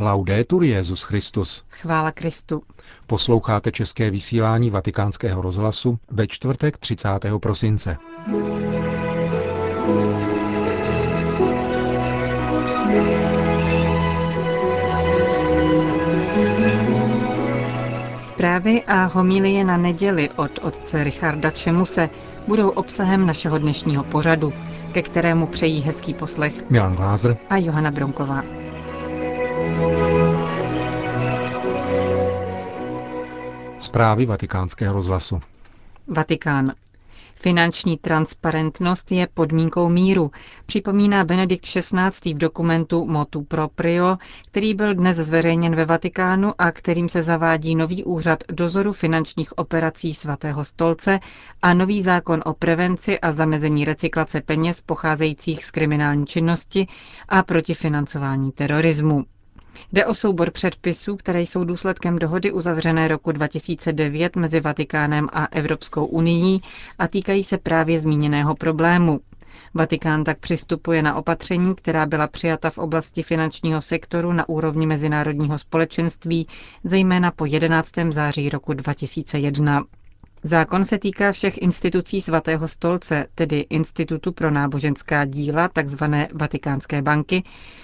Laudetur Jezus Christus. Chvála Kristu. Posloucháte české vysílání Vatikánského rozhlasu ve čtvrtek 30. prosince. Zprávy a homilie na neděli od otce Richarda Čemuse budou obsahem našeho dnešního pořadu, ke kterému přejí hezký poslech Milan Glázer a Johana Bronková. Zprávy vatikánského rozhlasu. Vatikán. Finanční transparentnost je podmínkou míru, připomíná Benedikt XVI. v dokumentu Motu Proprio, který byl dnes zveřejněn ve Vatikánu a kterým se zavádí nový úřad dozoru finančních operací svatého stolce a nový zákon o prevenci a zamezení recyklace peněz pocházejících z kriminální činnosti a proti financování terorismu. Jde o soubor předpisů, které jsou důsledkem dohody uzavřené roku 2009 mezi Vatikánem a Evropskou unii a týkají se právě zmíněného problému. Vatikán tak přistupuje na opatření, která byla přijata v oblasti finančního sektoru na úrovni mezinárodního společenství, zejména po 11. září roku 2001. Zákon se týká všech institucí svatého stolce, tedy Institutu pro náboženská díla, takzvané Vatikánské banky,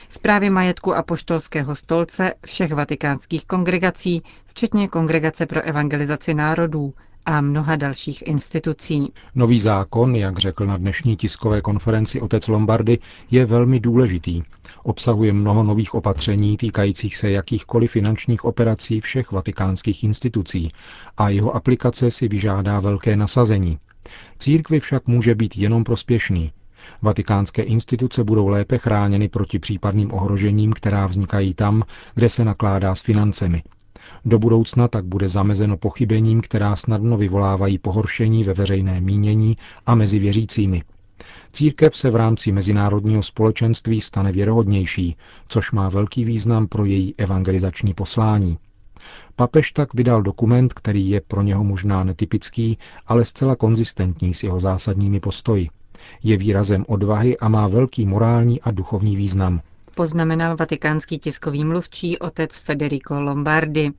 zprávy majetku a poštolského stolce, všech vatikánských kongregací, včetně Kongregace pro evangelizaci národů, a mnoha dalších institucí. Nový zákon, jak řekl na dnešní tiskové konferenci otec Lombardy, je velmi důležitý. Obsahuje mnoho nových opatření týkajících se jakýchkoliv finančních operací všech vatikánských institucí a jeho aplikace si vyžádá velké nasazení. Církvi však může být jenom prospěšný. Vatikánské instituce budou lépe chráněny proti případným ohrožením, která vznikají tam, kde se nakládá s financemi. Do budoucna tak bude zamezeno pochybením, která snadno vyvolávají pohoršení ve veřejné mínění a mezi věřícími. Církev se v rámci mezinárodního společenství stane věrohodnější, což má velký význam pro její evangelizační poslání. Papež tak vydal dokument, který je pro něho možná netypický, ale zcela konzistentní s jeho zásadními postoji. Je výrazem odvahy a má velký morální a duchovní význam poznamenal vatikánský tiskový mluvčí otec Federico Lombardi.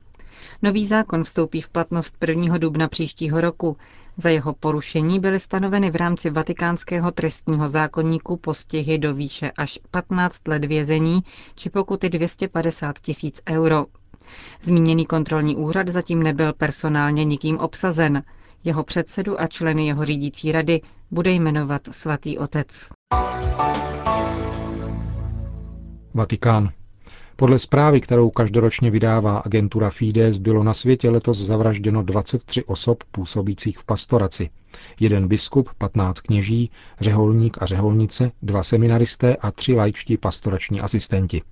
Nový zákon vstoupí v platnost 1. dubna příštího roku. Za jeho porušení byly stanoveny v rámci vatikánského trestního zákonníku postihy do výše až 15 let vězení či pokuty 250 tisíc euro. Zmíněný kontrolní úřad zatím nebyl personálně nikým obsazen. Jeho předsedu a členy jeho řídící rady bude jmenovat svatý otec. Vatikán. Podle zprávy, kterou každoročně vydává agentura Fides, bylo na světě letos zavražděno 23 osob působících v pastoraci. Jeden biskup, 15 kněží, řeholník a řeholnice, dva seminaristé a tři laičtí pastorační asistenti.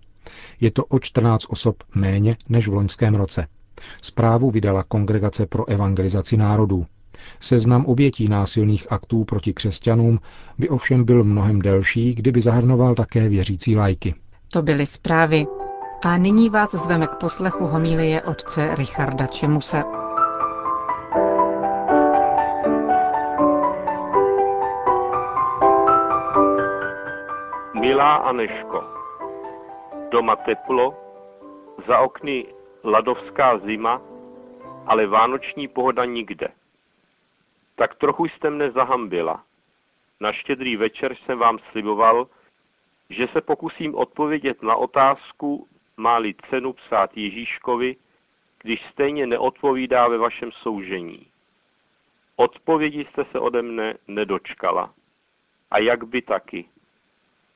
Je to o 14 osob méně než v loňském roce. Zprávu vydala Kongregace pro evangelizaci národů. Seznam obětí násilných aktů proti křesťanům by ovšem byl mnohem delší, kdyby zahrnoval také věřící lajky. To byly zprávy. A nyní vás zveme k poslechu homílie otce Richarda Čemuse. Milá Aneško, doma teplo, za okny ladovská zima, ale vánoční pohoda nikde. Tak trochu jste mne zahambila. Na štědrý večer jsem vám sliboval, že se pokusím odpovědět na otázku, má-li cenu psát Ježíškovi, když stejně neodpovídá ve vašem soužení. Odpovědi jste se ode mne nedočkala. A jak by taky.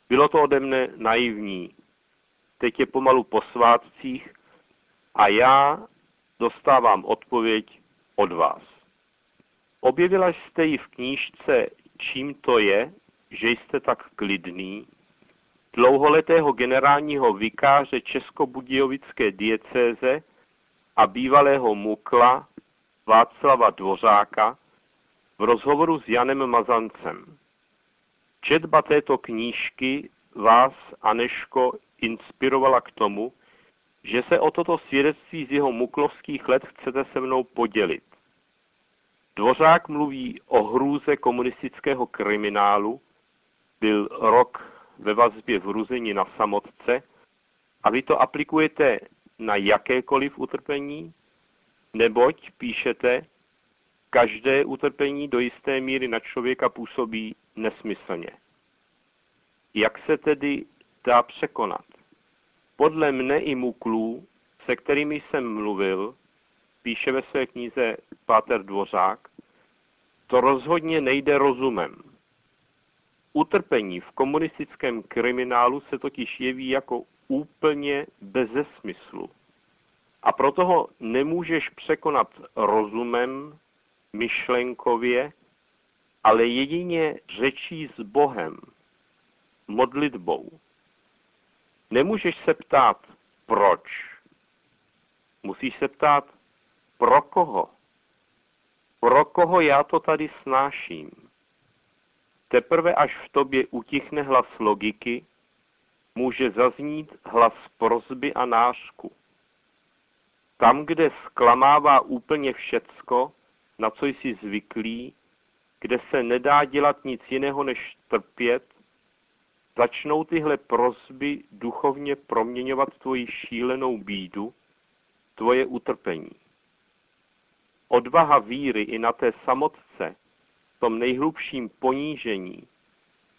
Bylo to ode mne naivní. Teď je pomalu po svátcích a já dostávám odpověď od vás. Objevila jste ji v knížce Čím to je, že jste tak klidný, dlouholetého generálního vikáře Českobudějovické diecéze a bývalého mukla Václava Dvořáka v rozhovoru s Janem Mazancem. Četba této knížky vás, Aneško, inspirovala k tomu, že se o toto svědectví z jeho muklovských let chcete se mnou podělit. Dvořák mluví o hrůze komunistického kriminálu, byl rok ve vazbě v Ruzini na samotce, A vy to aplikujete na jakékoliv utrpení, neboť, píšete, každé utrpení do jisté míry na člověka působí nesmyslně. Jak se tedy dá překonat? Podle mne i muklů, se kterými jsem mluvil, píše ve své knize Páter Dvořák, to rozhodně nejde rozumem. Utrpení v komunistickém kriminálu se totiž jeví jako úplně beze smyslu. A proto ho nemůžeš překonat rozumem, myšlenkově, ale jedině řečí s Bohem, modlitbou. Nemůžeš se ptát, proč. Musíš se ptát, pro koho. Pro koho já to tady snáším. Teprve až v tobě utichne hlas logiky, může zaznít hlas prozby a nářku. Tam, kde zklamává úplně všecko, na co jsi zvyklý, kde se nedá dělat nic jiného než trpět, začnou tyhle prozby duchovně proměňovat tvoji šílenou bídu, tvoje utrpení. Odvaha víry i na té samotce, tom nejhlubším ponížení,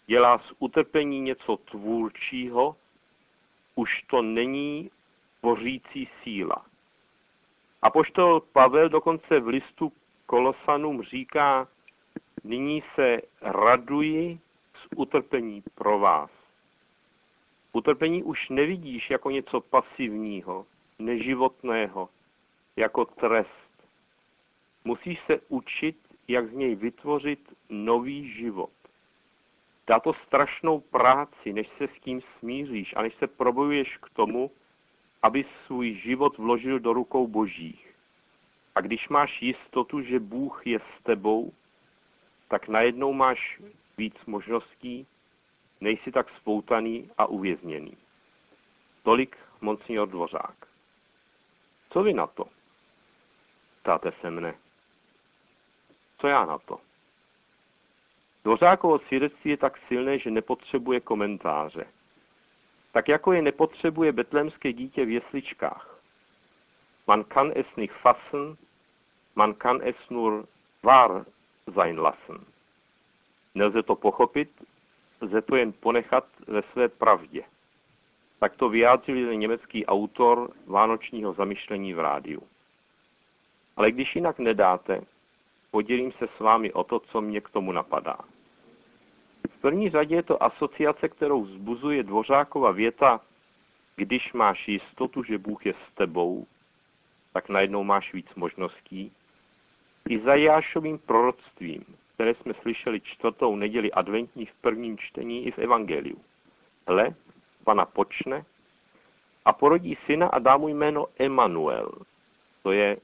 dělá z utrpení něco tvůrčího, už to není bořící síla. A poštol Pavel dokonce v listu Kolosanům říká, nyní se raduji z utrpení pro vás. Utrpení už nevidíš jako něco pasivního, neživotného, jako trest. Musíš se učit, jak z něj vytvořit nový život. Tato strašnou práci, než se s tím smíříš a než se probojuješ k tomu, aby svůj život vložil do rukou božích. A když máš jistotu, že Bůh je s tebou, tak najednou máš víc možností, nejsi tak spoutaný a uvězněný. Tolik monsignor Dvořák. Co vy na to? Ptáte se mne. Co já na to? Dvořákovo svědectví je tak silné, že nepotřebuje komentáře. Tak jako je nepotřebuje betlémské dítě v jesličkách. Man kann es nicht fassen, man kann es nur wahr sein lassen. Nelze to pochopit, lze to jen ponechat ve své pravdě. Tak to vyjádřil německý autor vánočního zamyšlení v rádiu. Ale když jinak nedáte, podělím se s vámi o to, co mě k tomu napadá. V první řadě je to asociace, kterou vzbuzuje Dvořákova věta když máš jistotu, že Bůh je s tebou, tak najednou máš víc možností. I za Jášovým proroctvím, které jsme slyšeli čtvrtou neděli adventní v prvním čtení i v Evangeliu. Hle, pana počne a porodí syna a dá mu jméno Emanuel. To je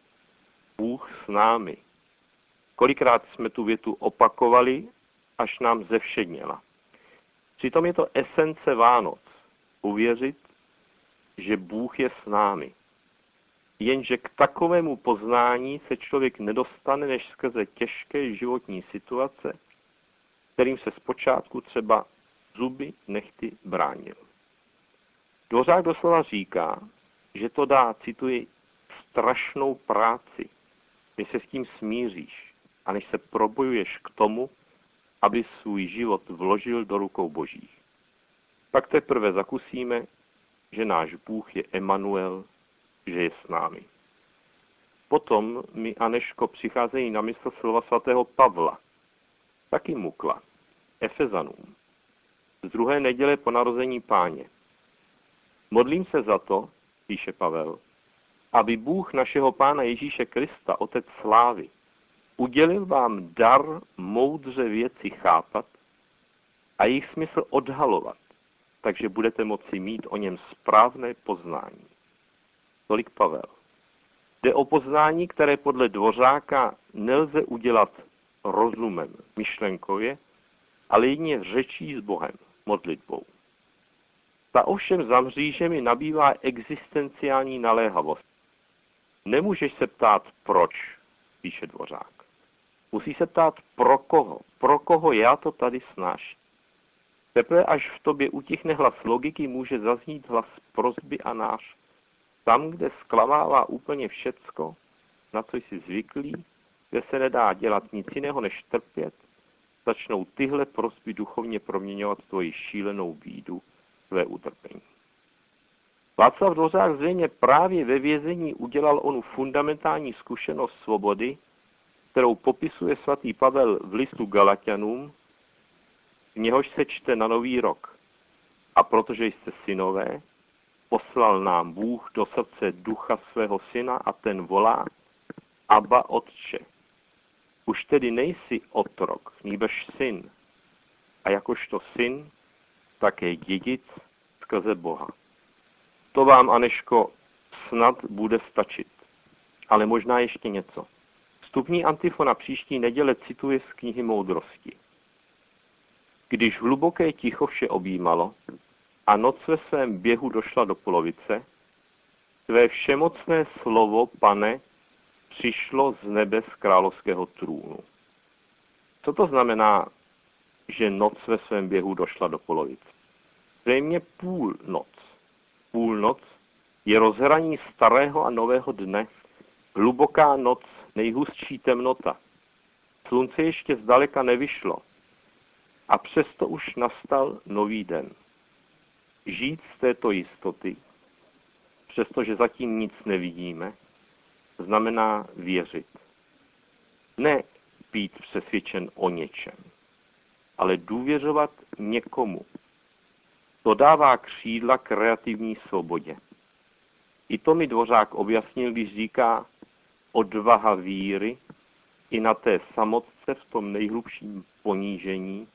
Bůh s námi. Kolikrát jsme tu větu opakovali, až nám zevšedněla. Přitom je to esence Vánoc. Uvěřit, že Bůh je s námi. Jenže k takovému poznání se člověk nedostane než skrze těžké životní situace, kterým se zpočátku třeba zuby nechty bránil. Dvořák doslova říká, že to dá, cituji, strašnou práci, než se s tím smíříš a než se probojuješ k tomu, aby svůj život vložil do rukou božích. Pak teprve zakusíme, že náš Bůh je Emanuel, že je s námi. Potom mi Aneško přicházejí na mysl slova svatého Pavla, taky mukla, Efezanům, z druhé neděle po narození páně. Modlím se za to, píše Pavel, aby Bůh našeho Pána Ježíše Krista, Otec slávy, udělil vám dar moudře věci chápat a jejich smysl odhalovat, takže budete moci mít o něm správné poznání. Tolik Pavel. Jde o poznání, které podle Dvořáka nelze udělat rozumem, myšlenkově, ale jedině řečí s Bohem, modlitbou. Ta ovšem za mřížemi nabývá existenciální naléhavost. Nemůžeš se ptát proč, píše Dvořák. Musí se ptát pro koho, pro koho já to tady snáším. Teprve až v tobě utichne hlas logiky, může zaznít hlas prozby a náš. Tam, kde zklamává úplně všecko, na co jsi zvyklý, kde se nedá dělat nic jiného než trpět, začnou tyhle prosby duchovně proměňovat tvoji šílenou bídu, tvé utrpení. Václav Dvořák zřejmě právě ve vězení udělal onu fundamentální zkušenost svobody, kterou popisuje svatý Pavel v listu Galatianům, v něhož se čte na nový rok. A protože jste synové, poslal nám Bůh do srdce ducha svého syna a ten volá, Abba Otče. Už tedy nejsi otrok, nýbrž syn. A jakožto syn, také dědic skrze Boha. To vám, Aneško, snad bude stačit. Ale možná ještě něco. Vstupní antifona příští neděle cituje z knihy Moudrosti. Když hluboké ticho vše objímalo a noc ve svém běhu došla do polovice, tvé všemocné slovo, pane, přišlo z nebe z královského trůnu. Co to znamená, že noc ve svém běhu došla do polovice? Zřejmě půl noc. Půlnoc je rozhraní starého a nového dne, hluboká noc, nejhustší temnota. Slunce ještě zdaleka nevyšlo a přesto už nastal nový den. Žít z této jistoty, přestože zatím nic nevidíme, znamená věřit. Ne být přesvědčen o něčem, ale důvěřovat někomu. To dává křídla kreativní svobodě. I to mi Dvořák objasnil, když říká odvaha víry i na té samotce v tom nejhlubším ponížení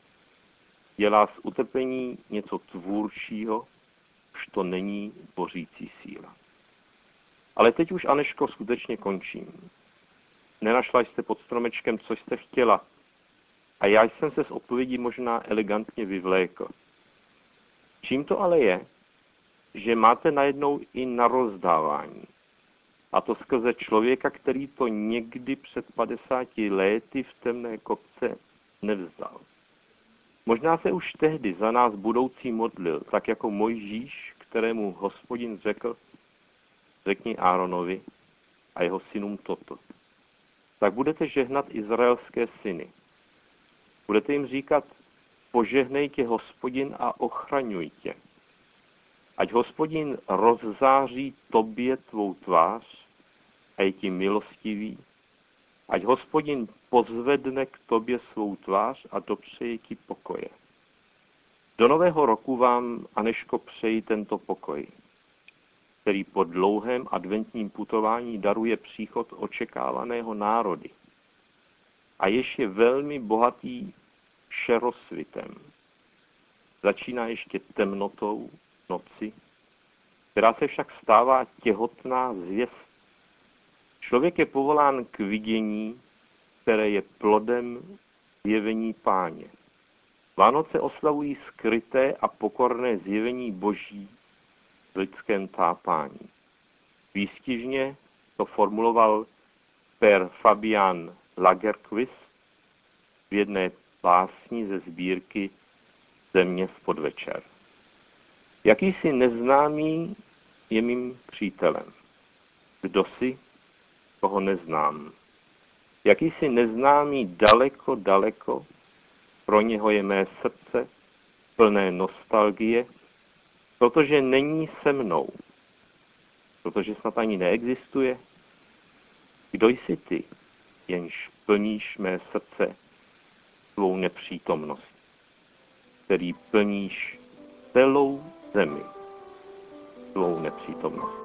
dělá z utrpení něco tvůrčího, to není bořící síla. Ale teď už, Aneško, skutečně končím. Nenašla jste pod stromečkem, co jste chtěla. A já jsem se z odpovědí možná elegantně vyvlékl. Čím to ale je, že máte najednou i na rozdávání. A to skrze člověka, který to někdy před 50 léty v temné kopce nevzdal. Možná se už tehdy za nás budoucí modlil, tak jako Mojžíš, kterému hospodin řekl, řekni Áronovi a jeho synům toto. Tak budete žehnat izraelské syny. Budete jim říkat, požehnej tě hospodin a ochraňuj tě. Ať hospodin rozzáří tobě tvou tvář a je ti milostivý. Ať hospodin pozvedne k tobě svou tvář a dopřeje ti pokoje. Do nového roku vám, Aneško, přeji tento pokoj který po dlouhém adventním putování daruje příchod očekávaného národy. A jež je velmi bohatý šerosvitem. Začíná ještě temnotou noci, která se však stává těhotná zvěst. Člověk je povolán k vidění, které je plodem zjevení páně. Vánoce oslavují skryté a pokorné zjevení boží lidském tápání. Výstižně to formuloval per Fabian Lagerquist v jedné básni ze sbírky Země v podvečer. Jakýsi neznámý je mým přítelem. Kdo si, koho neznám. Jakýsi neznámý daleko, daleko, pro něho je mé srdce plné nostalgie protože není se mnou, protože snad ani neexistuje. Kdo jsi ty, jenž plníš mé srdce svou nepřítomnost, který plníš celou zemi svou nepřítomnost.